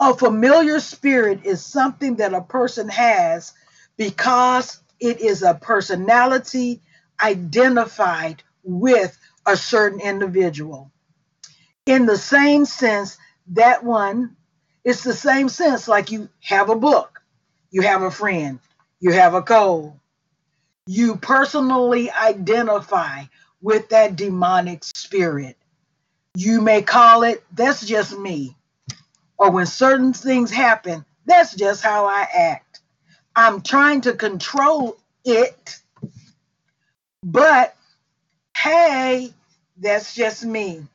A familiar spirit is something that a person has because it is a personality identified with a certain individual. In the same sense, that one, it's the same sense like you have a book, you have a friend, you have a cold. You personally identify with that demonic spirit. You may call it, that's just me. Or when certain things happen, that's just how I act. I'm trying to control it, but hey, that's just me.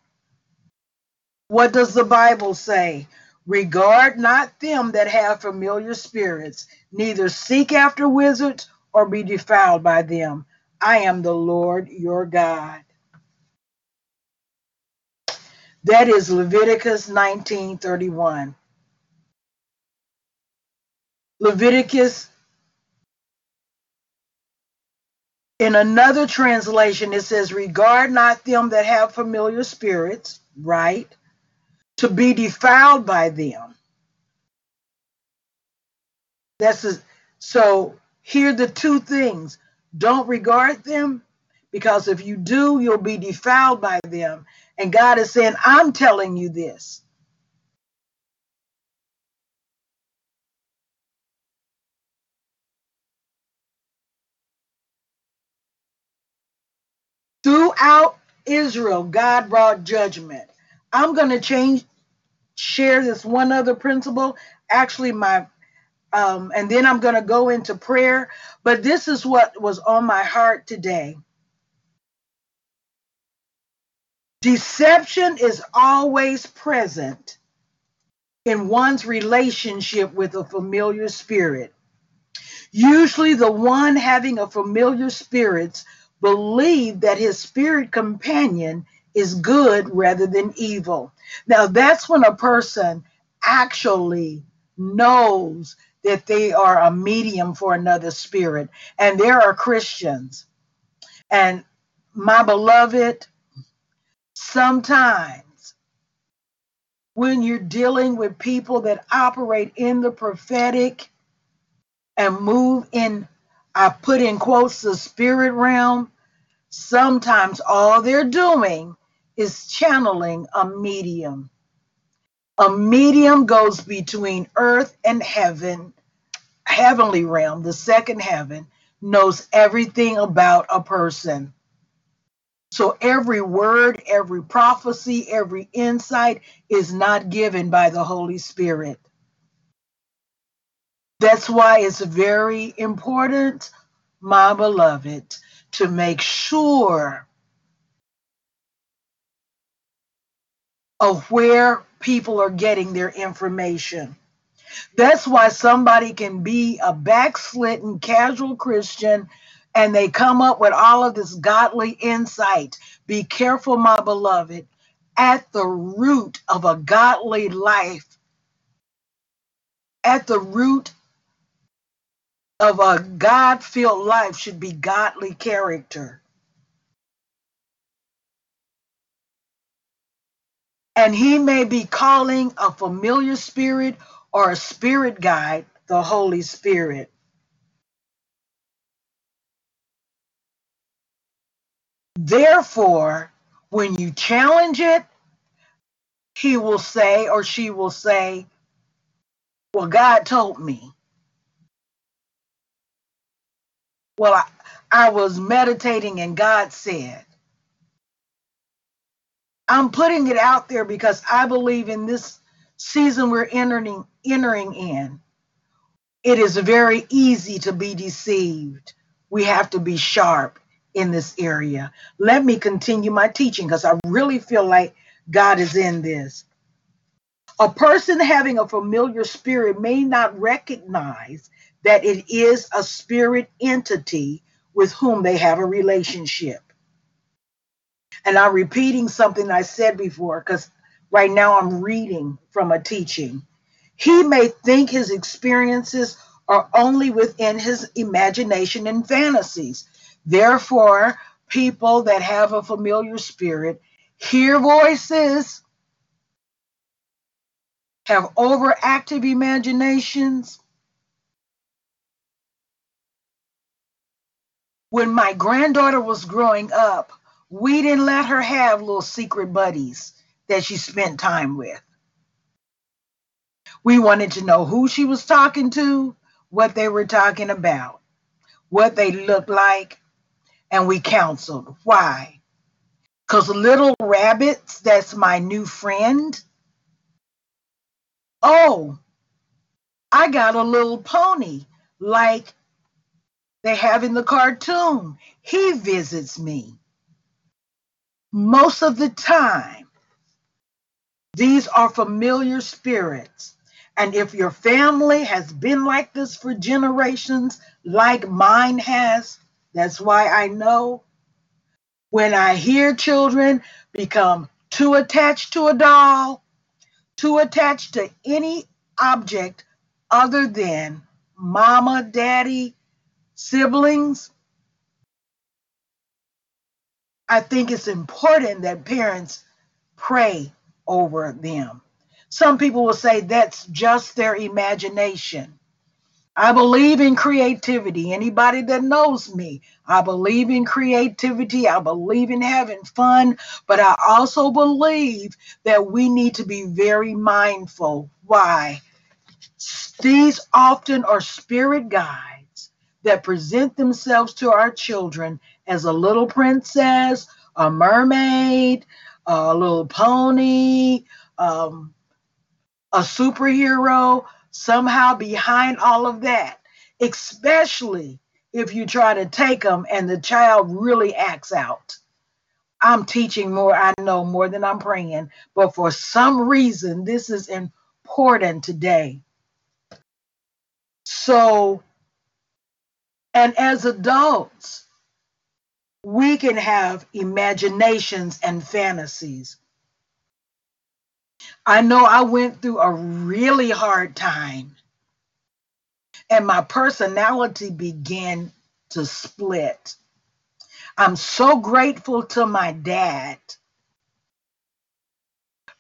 What does the Bible say? Regard not them that have familiar spirits, neither seek after wizards or be defiled by them. I am the Lord your God. That is Leviticus 19:31. Leviticus in another translation it says regard not them that have familiar spirits, right? To be defiled by them. That's a, so here the two things. Don't regard them because if you do, you'll be defiled by them. And God is saying, I'm telling you this. Throughout Israel, God brought judgment. I'm going to change, share this one other principle. Actually, my, um, and then I'm going to go into prayer. But this is what was on my heart today. Deception is always present in one's relationship with a familiar spirit. Usually, the one having a familiar spirit believes that his spirit companion is good rather than evil. Now, that's when a person actually knows that they are a medium for another spirit, and there are Christians. And my beloved, sometimes when you're dealing with people that operate in the prophetic and move in, I put in quotes, the spirit realm, sometimes all they're doing is channeling a medium. A medium goes between earth and heaven, heavenly realm, the second heaven, knows everything about a person. So every word, every prophecy, every insight is not given by the Holy Spirit. That's why it's very important, my beloved, to make sure of where people are getting their information. That's why somebody can be a backslidden casual Christian and they come up with all of this godly insight. Be careful, my beloved, at the root of a godly life, at the root of a God filled life should be godly character. And he may be calling a familiar spirit or a spirit guide the Holy Spirit. Therefore, when you challenge it, he will say or she will say, Well, God told me. Well, I, I was meditating and God said. I'm putting it out there because I believe in this season we're entering entering in. It is very easy to be deceived. We have to be sharp in this area. Let me continue my teaching because I really feel like God is in this. A person having a familiar spirit may not recognize that it is a spirit entity with whom they have a relationship. And I'm repeating something I said before because right now I'm reading from a teaching. He may think his experiences are only within his imagination and fantasies. Therefore, people that have a familiar spirit hear voices have overactive imaginations. When my granddaughter was growing up, we didn't let her have little secret buddies that she spent time with. We wanted to know who she was talking to, what they were talking about, what they looked like, and we counseled. Why? Because little rabbits, that's my new friend. Oh, I got a little pony like they have in the cartoon. He visits me. Most of the time, these are familiar spirits. And if your family has been like this for generations, like mine has, that's why I know when I hear children become too attached to a doll, too attached to any object other than mama, daddy, siblings, I think it's important that parents pray over them. Some people will say that's just their imagination. I believe in creativity. Anybody that knows me, I believe in creativity. I believe in having fun, but I also believe that we need to be very mindful. Why? These often are spirit guides that present themselves to our children as a little princess, a mermaid, a little pony, um, a superhero, somehow behind all of that, especially if you try to take them and the child really acts out. I'm teaching more, I know more than I'm praying, but for some reason, this is important today. So, and as adults, we can have imaginations and fantasies. I know I went through a really hard time and my personality began to split. I'm so grateful to my dad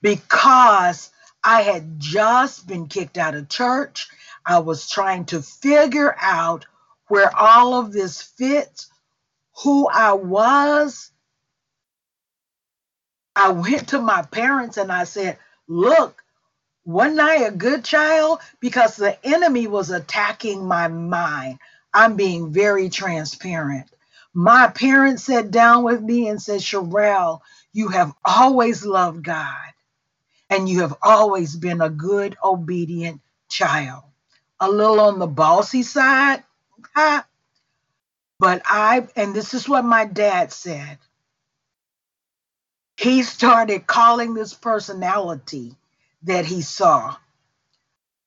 because I had just been kicked out of church. I was trying to figure out where all of this fits who I was, I went to my parents and I said, Look, wasn't I a good child? Because the enemy was attacking my mind. I'm being very transparent. My parents sat down with me and said, Sherelle, you have always loved God and you have always been a good, obedient child. A little on the bossy side, but I, and this is what my dad said. He started calling this personality that he saw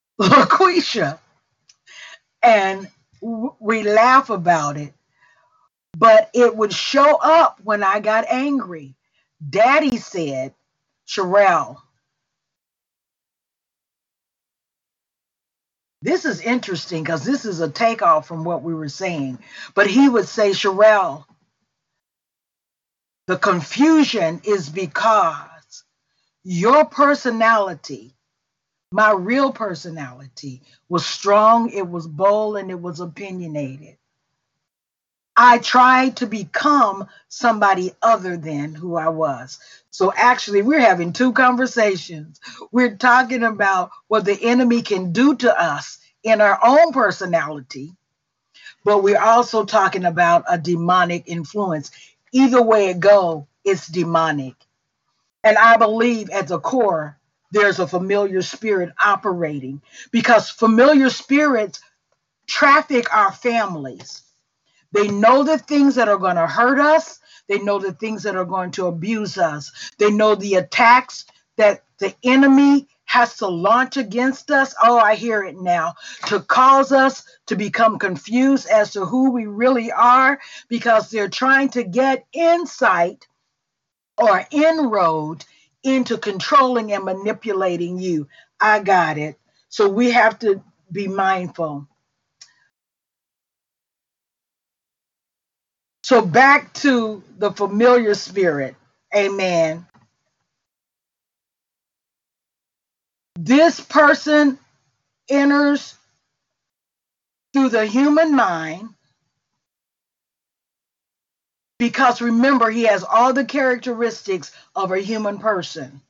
LaQuisha. And we laugh about it, but it would show up when I got angry. Daddy said, Sherelle, This is interesting because this is a takeoff from what we were saying. But he would say, Sherelle, the confusion is because your personality, my real personality, was strong, it was bold, and it was opinionated. I tried to become somebody other than who I was. So actually, we're having two conversations. We're talking about what the enemy can do to us in our own personality, but we're also talking about a demonic influence. Either way it go, it's demonic. And I believe at the core, there's a familiar spirit operating because familiar spirits traffic our families. They know the things that are going to hurt us. They know the things that are going to abuse us. They know the attacks that the enemy has to launch against us. Oh, I hear it now. To cause us to become confused as to who we really are because they're trying to get insight or inroad into controlling and manipulating you. I got it. So we have to be mindful. So back to the familiar spirit. Amen. This person enters through the human mind because remember, he has all the characteristics of a human person.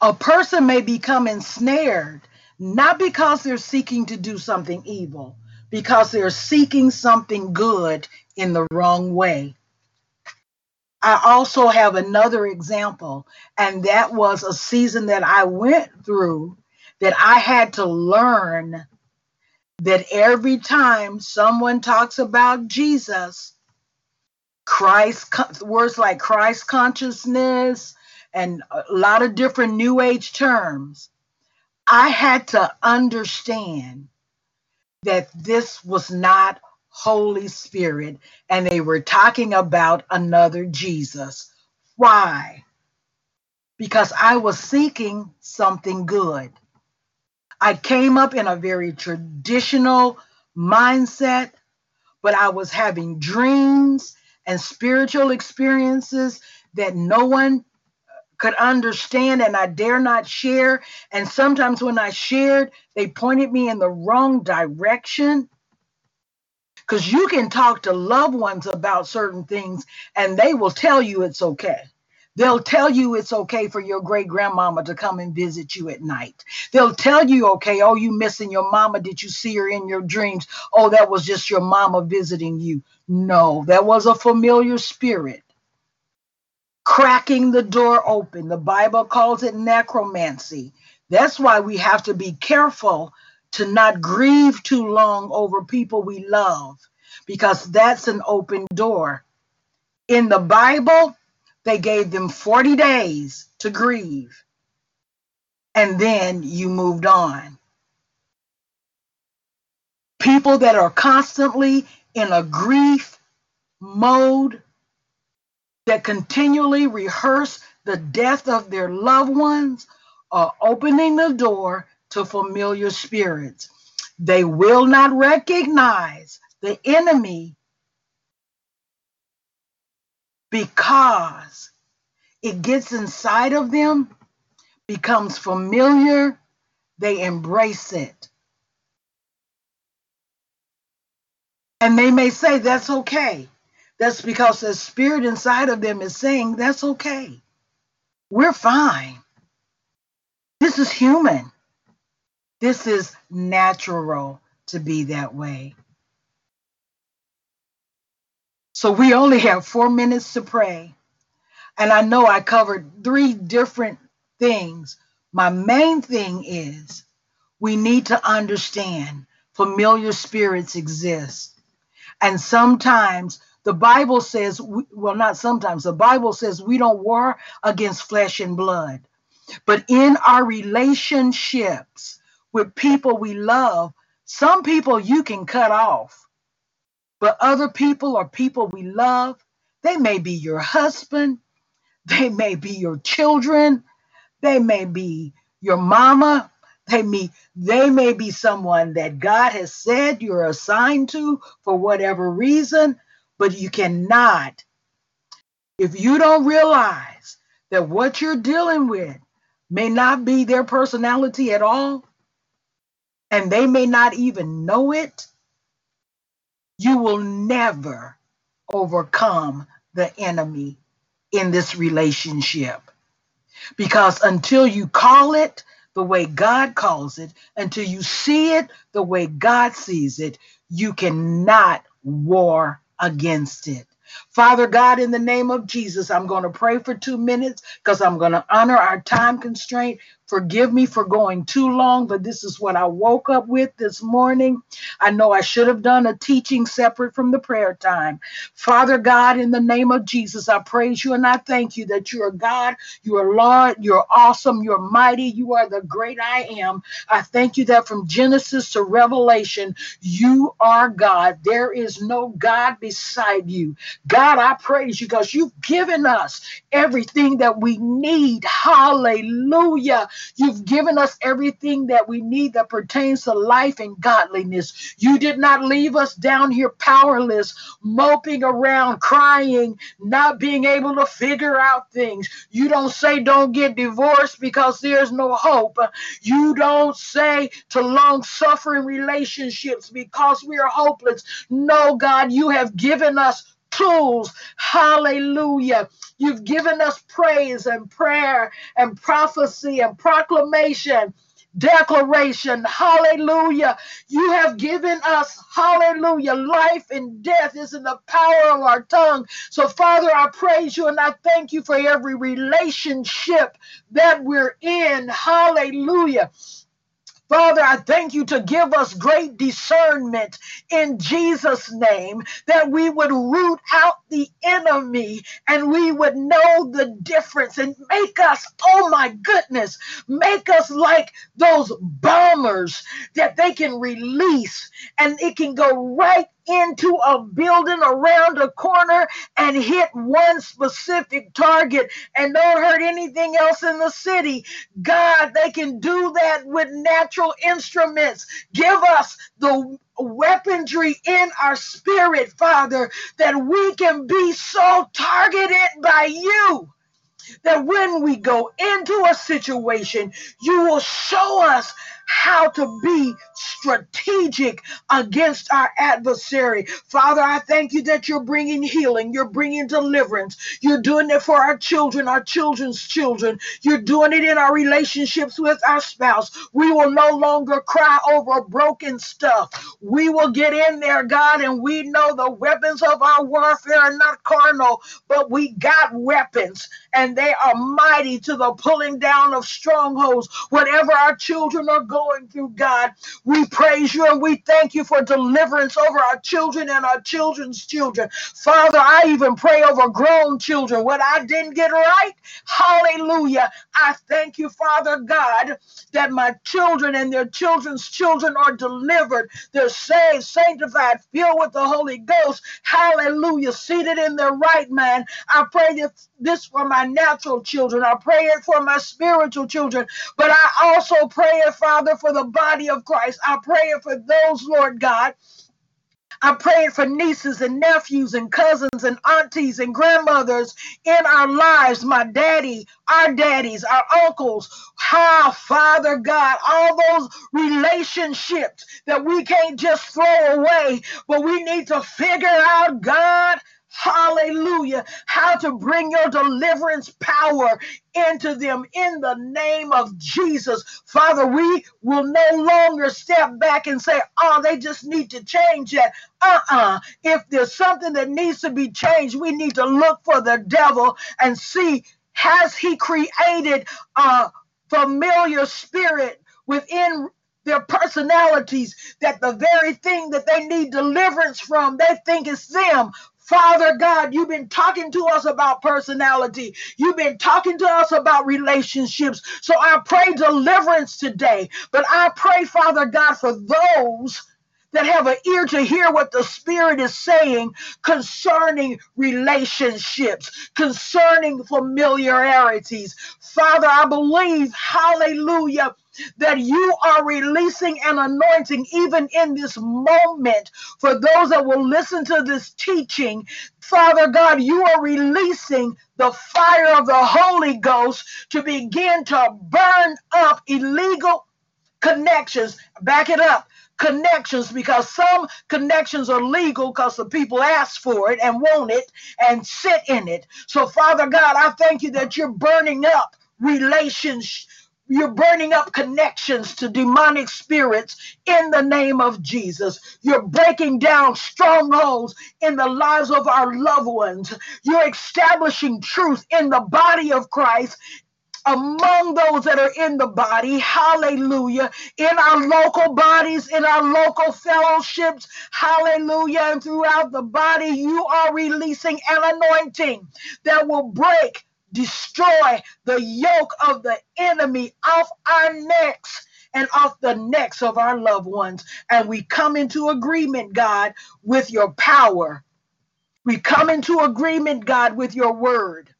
A person may become ensnared not because they're seeking to do something evil, because they're seeking something good in the wrong way. I also have another example, and that was a season that I went through that I had to learn that every time someone talks about Jesus, Christ, words like Christ consciousness and a lot of different New Age terms, I had to understand that this was not Holy Spirit and they were talking about another Jesus. Why? Because I was seeking something good. I came up in a very traditional mindset, but I was having dreams and spiritual experiences that no one could understand and I dare not share. And sometimes when I shared, they pointed me in the wrong direction because you can talk to loved ones about certain things and they will tell you it's okay. They'll tell you it's okay for your great grandmama to come and visit you at night. They'll tell you, okay, oh, you missing your mama. Did you see her in your dreams? Oh, that was just your mama visiting you. No, that was a familiar spirit cracking the door open. The Bible calls it necromancy. That's why we have to be careful to not grieve too long over people we love because that's an open door. In the Bible, they gave them 40 days to grieve, and then you moved on. People that are constantly in a grief mode, that continually rehearse the death of their loved ones, are opening the door to familiar spirits. They will not recognize the enemy because it gets inside of them, becomes familiar, they embrace it. And they may say, that's okay. That's because the spirit inside of them is saying, that's okay. We're fine. This is human. This is natural to be that way. So we only have four minutes to pray. And I know I covered three different things. My main thing is we need to understand familiar spirits exist. And sometimes the Bible says, well, not sometimes, the Bible says we don't war against flesh and blood. But in our relationships, with people we love, some people you can cut off, but other people or people we love, they may be your husband, they may be your children, they may be your mama, they may, they may be someone that God has said you're assigned to for whatever reason, but you cannot. If you don't realize that what you're dealing with may not be their personality at all, and they may not even know it, you will never overcome the enemy in this relationship. Because until you call it the way God calls it, until you see it the way God sees it, you cannot war against it. Father God, in the name of Jesus, I'm going to pray for two minutes because I'm going to honor our time constraint. Forgive me for going too long, but this is what I woke up with this morning. I know I should have done a teaching separate from the prayer time. Father God, in the name of Jesus, I praise you and I thank you that you are God, you are Lord, you're awesome, you're mighty, you are the great I am. I thank you that from Genesis to Revelation, you are God. There is no God beside you. God God, I praise you because you've given us everything that we need. Hallelujah. You've given us everything that we need that pertains to life and godliness. You did not leave us down here powerless, moping around, crying, not being able to figure out things. You don't say don't get divorced because there's no hope. You don't say to long suffering relationships because we are hopeless. No, God, you have given us tools. Hallelujah. You've given us praise and prayer and prophecy and proclamation declaration. Hallelujah. You have given us, hallelujah, life and death is in the power of our tongue. So, Father, I praise you and I thank you for every relationship that we're in. Hallelujah. Father, I thank you to give us great discernment in Jesus' name, that we would root out the enemy and we would know the difference and make us, oh my goodness, make us like those bombers that they can release and it can go right into a building around a corner and hit one specific target and don't hurt anything else in the city. God, they can do that with natural instruments. Give us the weaponry in our spirit, Father, that we can be so targeted by you that when we go into a situation, you will show us how to be strategic against our adversary. Father, I thank you that you're bringing healing, you're bringing deliverance, you're doing it for our children, our children's children, you're doing it in our relationships with our spouse. We will no longer cry over broken stuff. We will get in there, God, and we know the weapons of our warfare are not carnal, but we got weapons and they are mighty to the pulling down of strongholds. Whatever our children are going through, God, we praise you and we thank you for deliverance over our children and our children's children. Father, I even pray over grown children. What I didn't get right, hallelujah. I thank you, Father God, that my children and their children's children are delivered. They're saved, sanctified, filled with the Holy Ghost. Hallelujah. Seated in their right mind. I pray that this for my natural children. I pray it for my spiritual children. But I also pray it, Father, for the body of Christ. I pray it for those, Lord God, I'm praying for nieces and nephews and cousins and aunties and grandmothers in our lives, my daddy, our daddies, our uncles. How, Father God, all those relationships that we can't just throw away, but we need to figure out, God, Hallelujah. How to bring your deliverance power into them in the name of Jesus. Father, we will no longer step back and say, oh, they just need to change that. Uh uh-uh. uh If there's something that needs to be changed, we need to look for the devil and see has he created a familiar spirit within their personalities that the very thing that they need deliverance from, they think is them. Father God, you've been talking to us about personality. You've been talking to us about relationships. So I pray deliverance today. But I pray, Father God, for those that have an ear to hear what the Spirit is saying concerning relationships, concerning familiarities. Father, I believe, hallelujah, that you are releasing an anointing even in this moment for those that will listen to this teaching. Father God, you are releasing the fire of the Holy Ghost to begin to burn up illegal connections. Back it up connections because some connections are legal because the people ask for it and want it and sit in it. So, Father God, I thank you that you're burning up relationships you're burning up connections to demonic spirits in the name of Jesus. You're breaking down strongholds in the lives of our loved ones. You're establishing truth in the body of Christ among those that are in the body, hallelujah, in our local bodies, in our local fellowships, hallelujah, and throughout the body, you are releasing an anointing that will break destroy the yoke of the enemy off our necks and off the necks of our loved ones. And we come into agreement, God, with your power We come into agreement, God, with your word.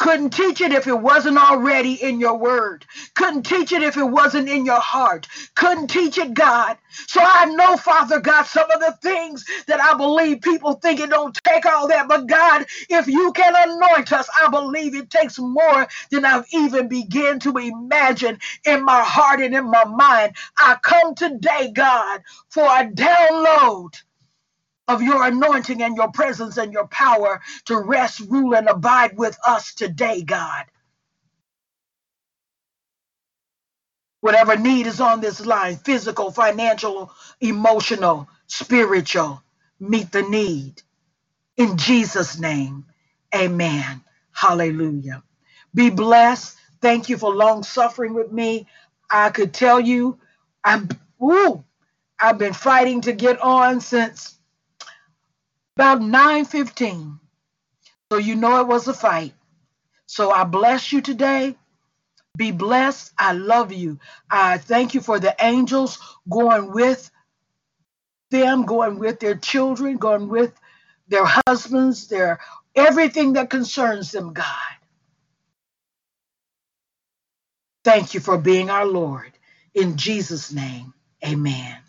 Couldn't teach it if it wasn't already in your word. Couldn't teach it if it wasn't in your heart. Couldn't teach it, God. So I know, Father God, some of the things that I believe people think it don't take all that. But God, if you can anoint us, I believe it takes more than I've even begun to imagine in my heart and in my mind. I come today, God, for a download of your anointing and your presence and your power to rest, rule, and abide with us today, God. Whatever need is on this line physical, financial, emotional, spiritual meet the need. In Jesus' name, amen. Hallelujah. Be blessed. Thank you for long suffering with me. I could tell you, I'm, ooh, I've been fighting to get on since about 9:15. So you know it was a fight. So I bless you today. Be blessed. I love you. I thank you for the angels going with them, going with their children, going with their husbands, their everything that concerns them, God. Thank you for being our Lord. In Jesus' name, amen.